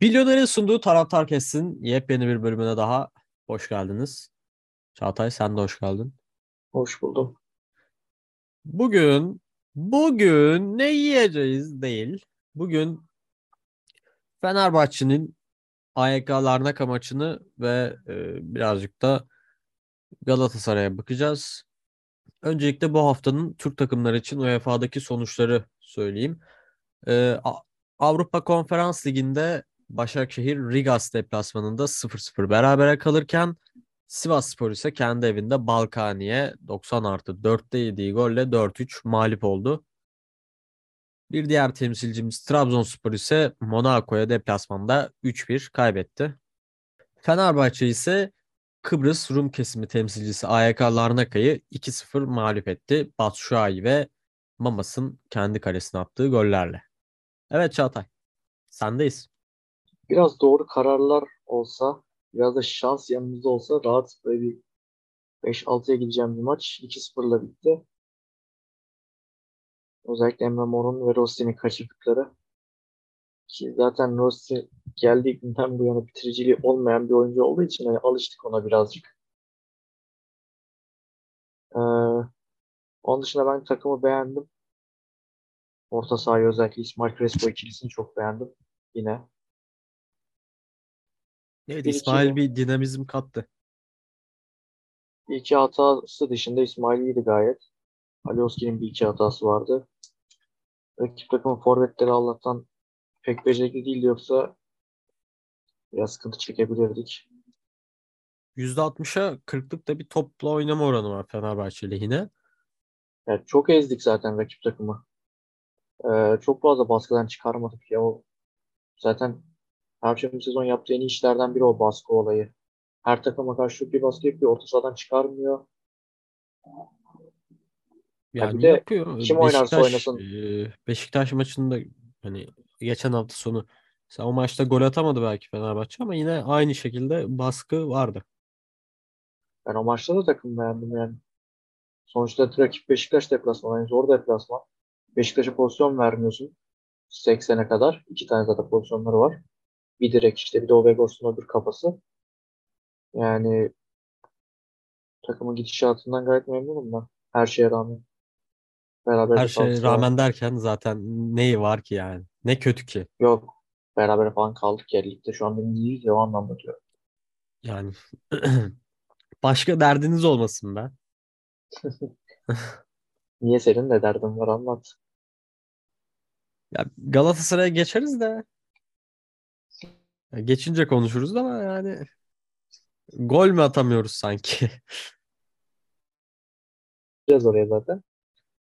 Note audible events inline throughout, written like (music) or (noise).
Milyoner'in sunduğu Taraftar Kessin yepyeni bir bölümüne daha hoş geldiniz. Çağatay sen de hoş geldin. Hoş buldum. Bugün bugün ne yiyeceğiz değil. Bugün Fenerbahçe'nin AYK Larnaka maçını ve e, birazcık da Galatasaray'a bakacağız. Öncelikle bu haftanın Türk takımları için UEFA'daki sonuçları söyleyeyim. E, Avrupa Konferans Ligi'nde Başakşehir Rigas deplasmanında 0-0 berabere kalırken Sivas Spor ise kendi evinde Balkani'ye 90 artı 4'te yediği golle 4-3 mağlup oldu. Bir diğer temsilcimiz Trabzonspor ise Monaco'ya deplasmanda 3-1 kaybetti. Fenerbahçe ise Kıbrıs Rum kesimi temsilcisi AYK Larnaka'yı 2-0 mağlup etti. Batshuayi ve Mamas'ın kendi kalesine attığı gollerle. Evet Çağatay, sendeyiz biraz doğru kararlar olsa, biraz da şans yanımızda olsa rahat böyle bir 5-6'ya gideceğim bir maç 2-0'la bitti. Özellikle Emre Mor'un ve Rossi'nin kaçırdıkları. Ki zaten Rossi geldiği günden bu yana bitiriciliği olmayan bir oyuncu olduğu için yani alıştık ona birazcık. Ee, onun dışında ben takımı beğendim. Orta sahayı özellikle İsmail Crespo ikilisini çok beğendim. Yine Evet bir İsmail iki, bir dinamizm kattı. Bir iki hatası dışında İsmail iyiydi gayet. Alioski'nin bir iki hatası vardı. Rakip takımın forvetleri Allah'tan pek becerikli değildi yoksa biraz sıkıntı çekebilirdik. %60'a 40'lık da bir topla oynama oranı var Fenerbahçe lehine. Yani çok ezdik zaten rakip takımı. Ee, çok fazla baskıdan çıkarmadık ya. O zaten Perşembe sezon yaptığı en iyi işlerden biri o baskı olayı. Her takıma karşı çok iyi baskı yapıyor. Orta sahadan çıkarmıyor. Yani bir de yapıyor. Kim Beşiktaş, oynarsa oynasın. E, Beşiktaş maçında hani geçen hafta sonu mesela o maçta gol atamadı belki Fenerbahçe ama yine aynı şekilde baskı vardı. Ben o maçta da takım beğendim yani. Sonuçta rakip Beşiktaş deplasmanı. Yani zor deplasman. Beşiktaş'a pozisyon vermiyorsun. 80'e kadar. iki tane zaten pozisyonları var. Bir direk işte bir de Ovegors'un öbür kafası. Yani takımın gidişatından gayet memnunum ben. Her şeye rağmen. Beraber Her şeye rağmen derken zaten neyi var ki yani? Ne kötü ki? Yok. Beraber falan kaldık ya ligde. Şu an benim iyiyiz ya o anlamda diyorum. Yani (clears throat) başka derdiniz olmasın be. (laughs) Niye senin de derdin var anlat. Ya Galatasaray'a geçeriz de Geçince konuşuruz ama yani gol mü atamıyoruz sanki? Biraz oraya zaten.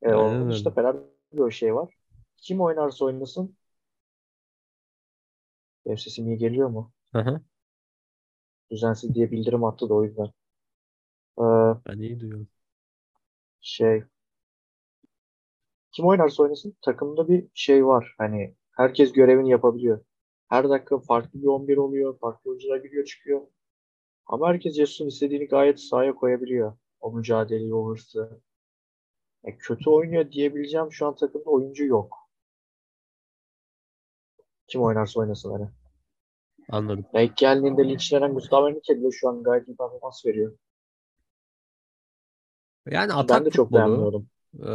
E, onun işte Fener bir şey var. Kim oynarsa oynasın. Benim sesim iyi geliyor mu? Hı hı. Düzensiz diye bildirim attı da o yüzden. Ee, ben iyi duyuyorum. Şey kim oynarsa oynasın takımda bir şey var. Hani herkes görevini yapabiliyor. Her dakika farklı bir 11 oluyor. Farklı oyuncular giriyor çıkıyor. Ama herkes Jesus'un istediğini gayet sahaya koyabiliyor. O mücadeleyi, o hırsı. Yani kötü oynuyor diyebileceğim şu an takımda oyuncu yok. Kim oynarsa oynasın hani. Anladım. İlk geldiğinde linçlenen Mustafa Enrique bile şu an gayet iyi performans veriyor. Yani atak ben de futbolu, çok beğenmiyordum. E,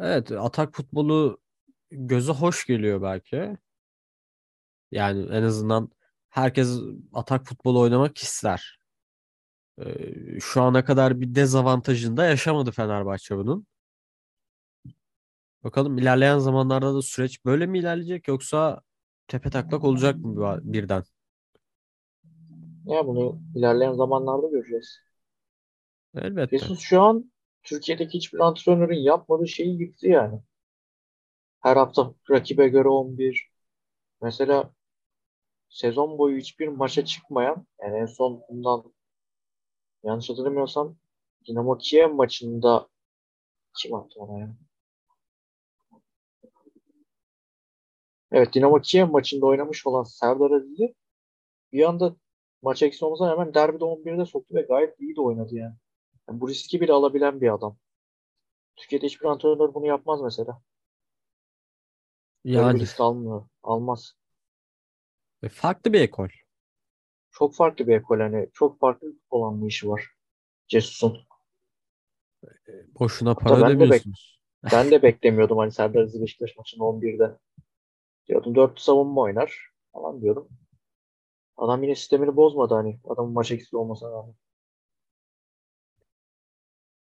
evet atak futbolu göze hoş geliyor belki. Yani en azından herkes atak futbolu oynamak ister. Ee, şu ana kadar bir dezavantajını da yaşamadı Fenerbahçe bunun. Bakalım ilerleyen zamanlarda da süreç böyle mi ilerleyecek yoksa tepe taklak olacak mı birden? Ya bunu ilerleyen zamanlarda göreceğiz. Elbette. Jesus şu an Türkiye'deki hiçbir antrenörün yapmadığı şeyi yıktı yani. Her hafta rakibe göre 11. Mesela sezon boyu hiçbir maça çıkmayan yani en son bundan yanlış hatırlamıyorsam Dinamo Kiev maçında kim attı ona ya? Evet Dinamo Kiev maçında oynamış olan Serdar Aziz'i bir anda maç eksi olmasına hemen derbide 11'de soktu ve gayet iyi de oynadı yani. yani. Bu riski bile alabilen bir adam. Türkiye'de hiçbir antrenör bunu yapmaz mesela. Yani. Risk almıyor. Almaz. E, farklı bir ekol. Çok farklı bir ekol. Hani çok farklı bir futbol anlayışı var. Cesus'un. Boşuna Hatta para ben de ödemiyorsunuz. (laughs) Ben de (laughs) beklemiyordum hani Serdar Aziz Beşiktaş maçında 11'de. Diyordum 4 savunma oynar falan diyordum. Adam yine sistemini bozmadı hani. Adamın maç eksiği olmasına rağmen.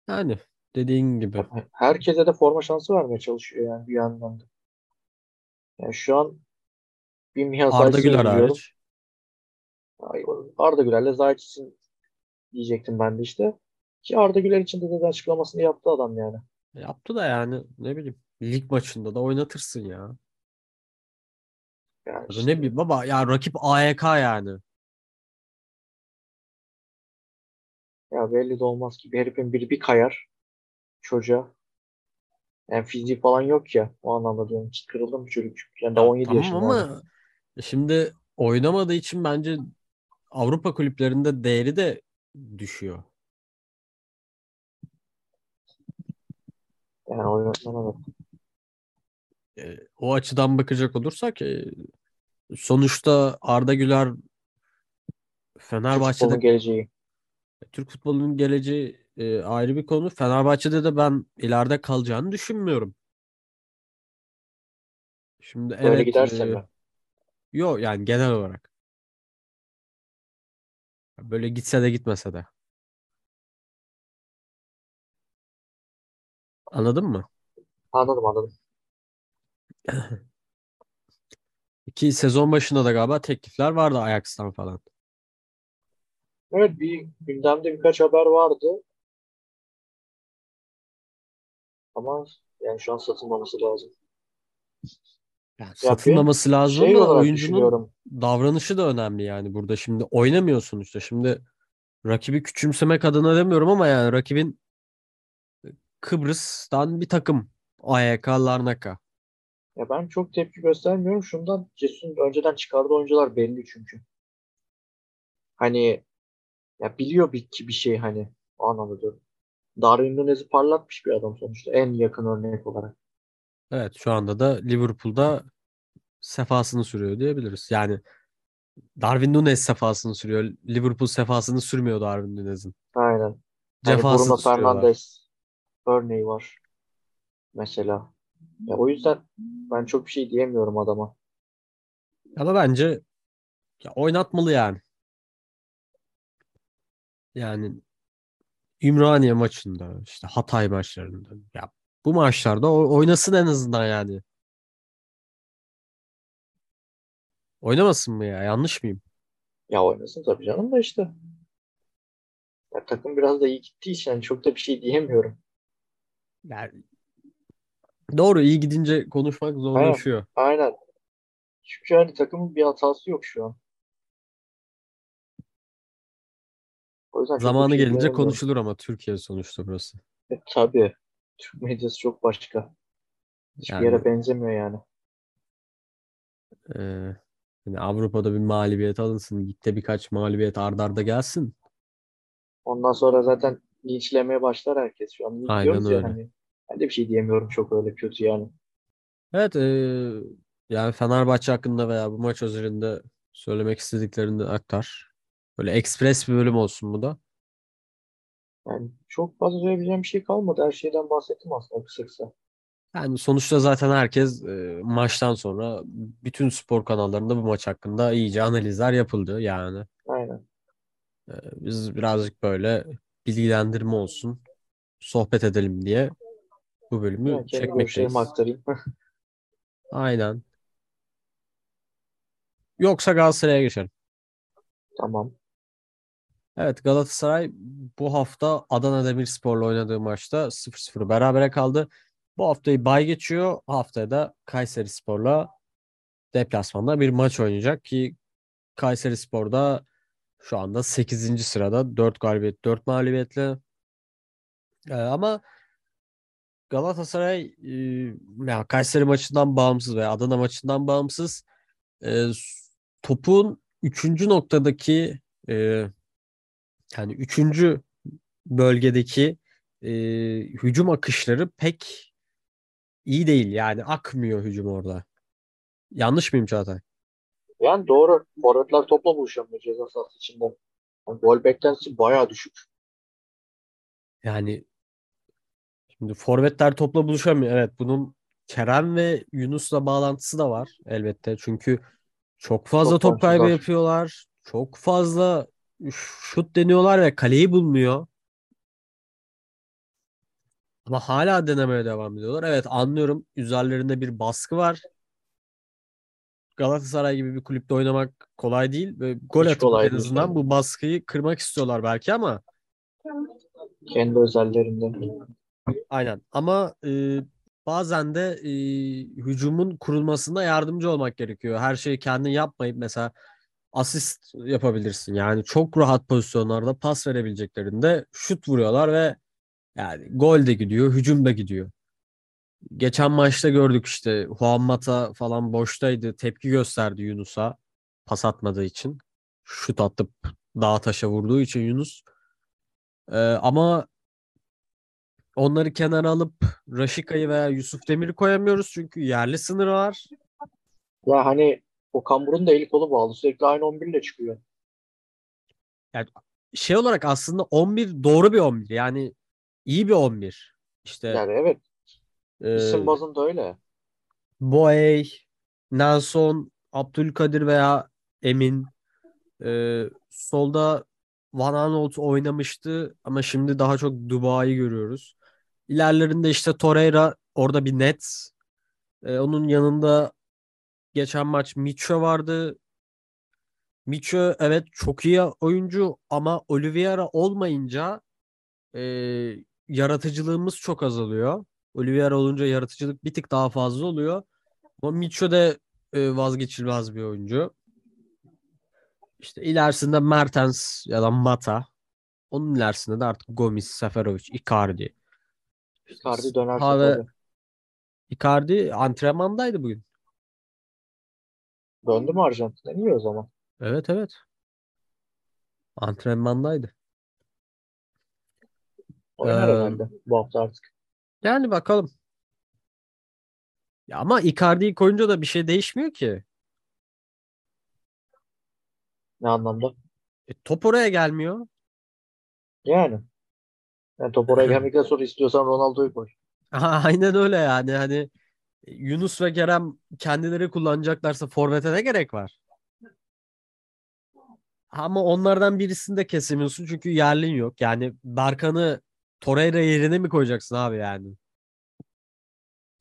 Yani dediğin gibi. Herkese de forma şansı vermeye çalışıyor yani bir yandan da. Yani şu an bir Miha Arda Güler hariç. Arda Güler'le Zayt için diyecektim ben de işte. Ki Arda Güler için de, de açıklamasını yaptı adam yani. Yaptı da yani ne bileyim lig maçında da oynatırsın ya. Yani işte ne bileyim baba ya rakip AYK yani. ya belli de olmaz ki bir herifin biri bir kayar çocuğa. Yani fiziği falan yok ya. O anlamda diyorum. Hiç kırıldı bir çocuk. Yani daha Ya 17 tamam yaşında. ama. Şimdi oynamadığı için bence Avrupa kulüplerinde değeri de düşüyor. Yani o yönden evet. E, o açıdan bakacak olursak e, sonuçta Arda Güler Türk Fenerbahçe'de futbolunun geleceği. Türk futbolunun geleceği e, ayrı bir konu. Fenerbahçe'de de ben ileride kalacağını düşünmüyorum. Şimdi Böyle evet giderse e? Yok yani genel olarak. Böyle gitse de gitmese de. Anladın mı? Anladım anladım. (clears throat) Ki sezon başında da galiba teklifler vardı Ajax'tan falan. Evet bir gündemde birkaç haber vardı. Ama yani şu an satılmaması lazım. Yani satılmaması lazım şey olarak oyuncunun davranışı da önemli yani burada. Şimdi oynamıyor sonuçta. Şimdi rakibi küçümsemek adına demiyorum ama yani rakibin Kıbrıs'tan bir takım AYK Larnaka. Ya ben çok tepki göstermiyorum. Şundan Cesus'un önceden çıkardığı oyuncular belli çünkü. Hani ya biliyor bir, bir şey hani o anlamda diyorum. Darwin Nunez'i parlatmış bir adam sonuçta. En yakın örnek olarak. Evet şu anda da Liverpool'da sefasını sürüyor diyebiliriz. Yani Darwin Núñez sefasını sürüyor. Liverpool sefasını sürmüyor Darwin Núñez'in. Aynen. Cefasını Bruno sürüyorlar. Fernandes örneği var mesela. Ya o yüzden ben çok bir şey diyemiyorum adama. Ama bence ya oynatmalı yani. Yani Ümraniye maçında, işte Hatay maçlarında. Ya bu maçlarda oynasın en azından yani. Oynamasın mı ya? Yanlış mıyım? Ya oynasın tabii canım da işte. Ya takım biraz da iyi gittiği için yani çok da bir şey diyemiyorum. Yani doğru iyi gidince konuşmak zorlaşıyor. Aynen. Çünkü hani takımın bir hatası yok şu an. O yüzden Zamanı şey gelince konuşulur ama Türkiye sonuçta burası. E, tabii. Türk medyası çok başka. Hiçbir Yani yere benzemiyor yani. e, hani Avrupa'da bir mağlubiyet alınsın. Gitte birkaç mağlubiyet ardarda arda gelsin. Ondan sonra zaten linçlemeye başlar herkes. Şu an Aynen diyoruz ya öyle. hani. Ben de bir şey diyemiyorum çok öyle kötü yani. Evet, e, yani Fenerbahçe hakkında veya bu maç üzerinde söylemek istediklerini aktar. Böyle ekspres bir bölüm olsun bu da. Yani çok fazla söyleyebileceğim bir şey kalmadı. Her şeyden bahsettim aslında kısa kısa. Yani sonuçta zaten herkes e, maçtan sonra bütün spor kanallarında bu maç hakkında iyice analizler yapıldı yani. Aynen. E, biz birazcık böyle bilgilendirme olsun, sohbet edelim diye bu bölümü Yani çekmekteyiz. aktarayım. (laughs) Aynen. Yoksa Galatasaray'a geçelim. Tamam. Evet Galatasaray bu hafta Adana Demirspor'la oynadığı maçta 0-0 berabere kaldı. Bu haftayı bay geçiyor. Haftaya da Kayserispor'la deplasmanda bir maç oynayacak ki Kayserispor'da şu anda 8. sırada 4 galibiyet 4 mağlubiyetle. Ee, ama Galatasaray e, ya Kayseri maçından bağımsız veya Adana maçından bağımsız e, topun 3. noktadaki e, yani 3 bölgedeki e, hücum akışları pek iyi değil. Yani akmıyor hücum orada. Yanlış mıyım Çağatay? Yani doğru. Forvetler topla buluşamıyor ceza sahası içinde. Yani gol beklentisi bayağı düşük. Yani şimdi forvetler topla buluşamıyor. Evet bunun Kerem ve Yunus'la bağlantısı da var elbette. Çünkü çok fazla Çok top kaybı yapıyorlar. Çok fazla şut deniyorlar ve kaleyi bulmuyor. Ama hala denemeye devam ediyorlar. Evet anlıyorum. Üzerlerinde bir baskı var. Galatasaray gibi bir kulüpte oynamak kolay değil ve gol Hiç atıp en değil. azından bu baskıyı kırmak istiyorlar belki ama Kendi özelliğinde. aynen. Ama e, bazen de e, hücumun kurulmasında yardımcı olmak gerekiyor. Her şeyi kendin yapmayıp mesela asist yapabilirsin. Yani çok rahat pozisyonlarda pas verebileceklerinde şut vuruyorlar ve yani gol de gidiyor, hücum da gidiyor. Geçen maçta gördük işte Juan Mata falan boştaydı. Tepki gösterdi Yunus'a pas atmadığı için. Şut atıp dağ taşa vurduğu için Yunus. Ee, ama onları kenara alıp Raşika'yı veya Yusuf Demir'i koyamıyoruz çünkü yerli sınırı var. Ya hani Okan Burun da eli kolu bağlı. Sürekli aynı 11 ile çıkıyor. Şey olarak aslında 11 doğru bir 11. Yani iyi bir 11. İşte Yani evet. e, isim bazında öyle. Boey, Nelson, Abdülkadir veya Emin. Ee, solda Van Aanholt oynamıştı ama şimdi daha çok Dubai'yi görüyoruz. İlerlerinde işte Torreira orada bir net. Ee, onun yanında geçen maç Micho vardı. Micho evet çok iyi oyuncu ama Oliveira olmayınca e, yaratıcılığımız çok azalıyor. Oliveira olunca yaratıcılık bir tık daha fazla oluyor. Ama Micho de e, vazgeçilmez bir oyuncu. İşte ilerisinde Mertens ya da Mata. Onun ilerisinde de artık Gomis, Seferovic, Icardi. Icardi dönerse. Icardi antrenmandaydı bugün. Döndü mü Arjantin'e? İyi o zaman. Evet evet. Antrenmandaydı. Oynar Ee, herhalde bu hafta artık. Yani bakalım. Ya ama Icardi'yi koyunca da bir şey değişmiyor ki. Ne anlamda? E, top oraya gelmiyor. Yani. Yani top oraya (laughs) gelmekten sonra istiyorsan Ronaldo'yu koy. Aynen öyle yani. Hani Yunus ve Kerem kendileri kullanacaklarsa forvete ne gerek var? Ama onlardan birisini de kesemiyorsun çünkü yerlin yok. Yani Berkan'ı Torreira yerine mi koyacaksın abi yani?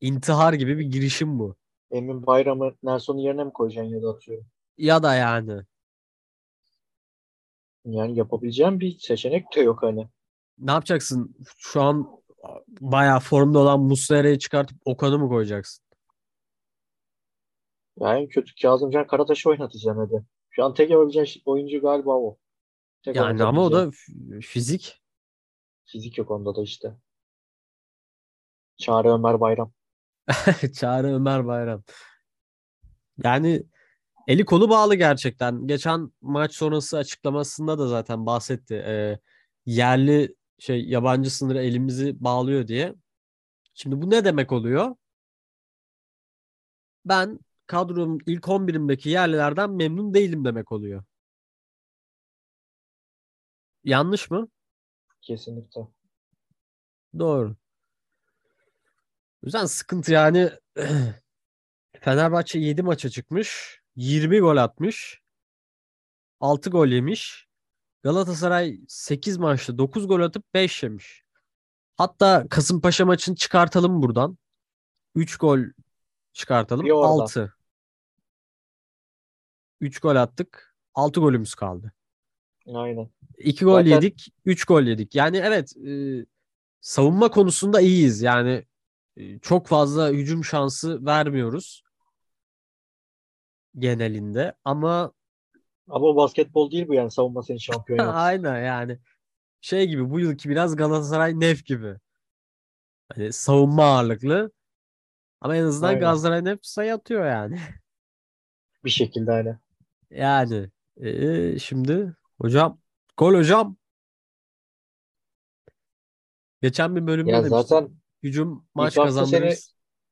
İntihar gibi bir girişim bu. Emin Bayram'ı Nelson'un yerine mi koyacaksın ya da atıyorum. Ya da yani. Yani yapabileceğim bir seçenek de yok hani. Ne yapacaksın? Şu an bayağı formda olan Muslera'yı çıkartıp Okan'ı mı koyacaksın? Yani en kötü Kazımcan Karataş'ı oynatacaksın hadi. Şu an tek yapabileceğin şey- oyuncu galiba o. Tek Yani ama o da fizik. Fizik yok onda da işte. Çağrı Ömer Bayram. (laughs) Çağrı Ömer Bayram. Yani eli kolu bağlı gerçekten. Geçen maç sonrası açıklamasında da zaten bahsetti. Ee, yerli şey yabancı sınırı elimizi bağlıyor diye. Şimdi bu ne demek oluyor? Ben kadronun ilk 11'imdeki yerlilerden memnun değilim demek oluyor. Yanlış mı? Kesinlikle. Doğru. O yüzden sıkıntı yani (clears throat) Fenerbahçe 7 maça çıkmış. 20 gol atmış. 6 gol yemiş. Galatasaray 8 maçta 9 gol atıp 5 yemiş. Hatta Kasımpaşa maçını çıkartalım buradan. 3 gol çıkartalım. Bir orada. 6. 3 gol attık. 6 golümüz kaldı. Aynen. 2 gol Zaten- yedik. 3 gol yedik. Yani evet e, savunma konusunda iyiyiz. Yani e, çok fazla hücum şansı vermiyoruz genelinde ama Ama basketbol değil bu yani savunma seni şampiyon yapsın. (laughs) aynen yani şey gibi bu yılki biraz Galatasaray Nef gibi. Hani savunma ağırlıklı ama en azından Aynen. Galatasaray Nef sayı atıyor yani. (laughs) Bir şekilde hani. Yani e, şimdi hocam gol hocam. Geçen bir bölümde Ya demiştim. zaten Hücum maç kazandırır. seni-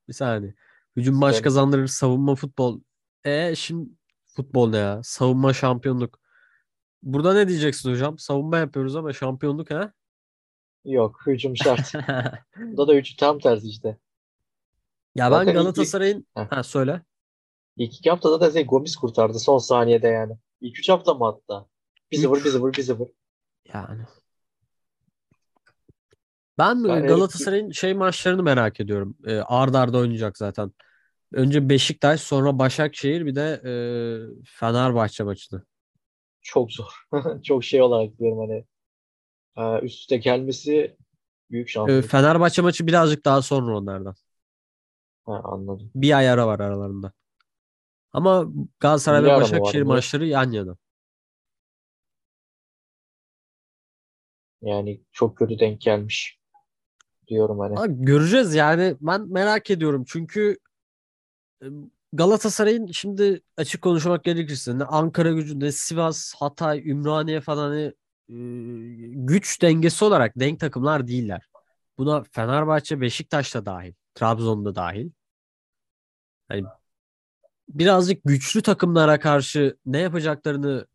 Bir saniye. Hücum maç kazandırır, savunma futbol. E şimdi Futbol ne ya? Savunma şampiyonluk. Burada ne diyeceksin hocam? Savunma yapıyoruz ama şampiyonluk ha? Yok hücum şart. (laughs) Burada da hücum tam tersi işte. Ya ben Zaten ilk- Galatasaray'ın Heh. ha söyle. İlk iki haftada da şey Gomis kurtardı son saniyede yani. İlk üç hafta mı hatta? 1-0 Üç. 1-0 1-0. Yani. Ben Ben Galatasaray'ın şey maçlarını merak ediyorum. Ee, ard arda oynayacak zaten. Önce Beşiktaş, sonra Başakşehir, bir de e, Fenerbahçe maçını. Çok zor. (laughs) Çok şey olarak diyorum hani. e, Üst üste gelmesi büyük Ee, şanslık. Fenerbahçe maçı birazcık daha sonra onlardan. Ha, anladım. Bir ay ara var aralarında. Ama Galatasaray ve Başakşehir maçları yan yana. Yani çok kötü denk gelmiş diyorum hani. Ama göreceğiz yani. Ben merak ediyorum. Çünkü e, Galatasaray'ın şimdi açık konuşmak gerekirse ne Ankara gücü ne Sivas, Hatay, Ümraniye falan hani, e, güç dengesi olarak denk takımlar değiller. Buna Fenerbahçe, Beşiktaş da dahil. Trabzon'da dahil. Hani birazcık güçlü takımlara karşı ne yapacaklarını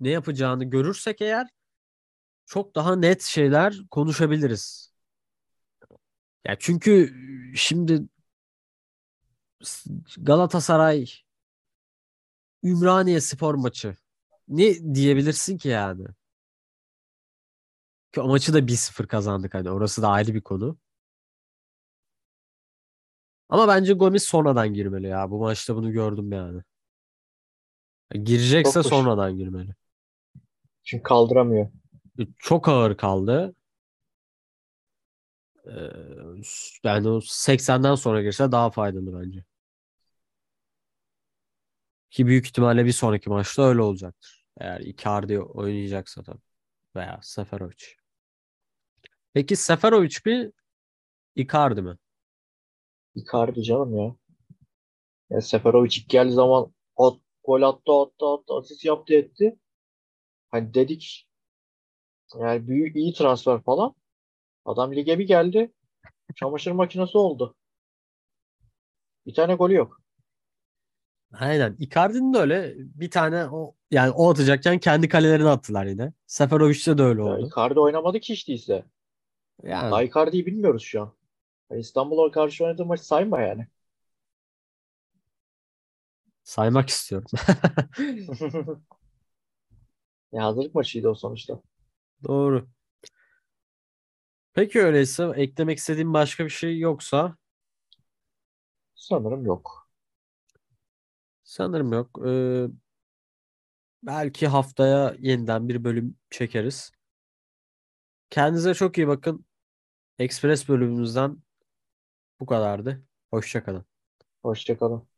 ne yapacağını görürsek eğer çok daha net şeyler konuşabiliriz. Ya çünkü şimdi Galatasaray Ümraniye Spor maçı ne diyebilirsin ki yani? Ki o maçı da 1-0 kazandık hani orası da ayrı bir konu. Ama bence Gomis sonradan girmeli ya. Bu maçta bunu gördüm yani. Girecekse Çok sonradan girmeli. Çünkü kaldıramıyor. Çok ağır kaldı. Ee, yani o 80'den sonra girse daha faydalı bence. Ki büyük ihtimalle bir sonraki maçta öyle olacaktır. Eğer Icardi oynayacaksa tabii. Veya Seferovic. Peki Seferovic mi? Icardi mi? Icardi canım ya. Ya Seferovic ilk geldiği zaman at, gol attı attı attı asist yaptı etti. Hani dedik yani büyük iyi transfer falan. Adam lige bir geldi. Çamaşır makinesi oldu. Bir tane golü yok. Aynen. Icardi'nin de öyle bir tane o yani o atacakken kendi kalelerine attılar yine. Seferovic'te de öyle Ya oldu. Icardi oynamadı ki hiç değilse. Yani Daha Icardi'yi bilmiyoruz şu an. Yani İstanbul'a karşı oynadığı maçı sayma yani. saymak istiyorum. (laughs) Ya hazırlık maçıydı o sonuçta. Doğru. Peki öyleyse eklemek istediğim başka bir şey yoksa Sanırım yok. Sanırım yok. Ee, belki haftaya yeniden bir bölüm çekeriz. Kendinize çok iyi bakın. Express bölümümüzden bu kadardı. Hoşça kalın. Hoşçakalın.